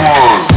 One.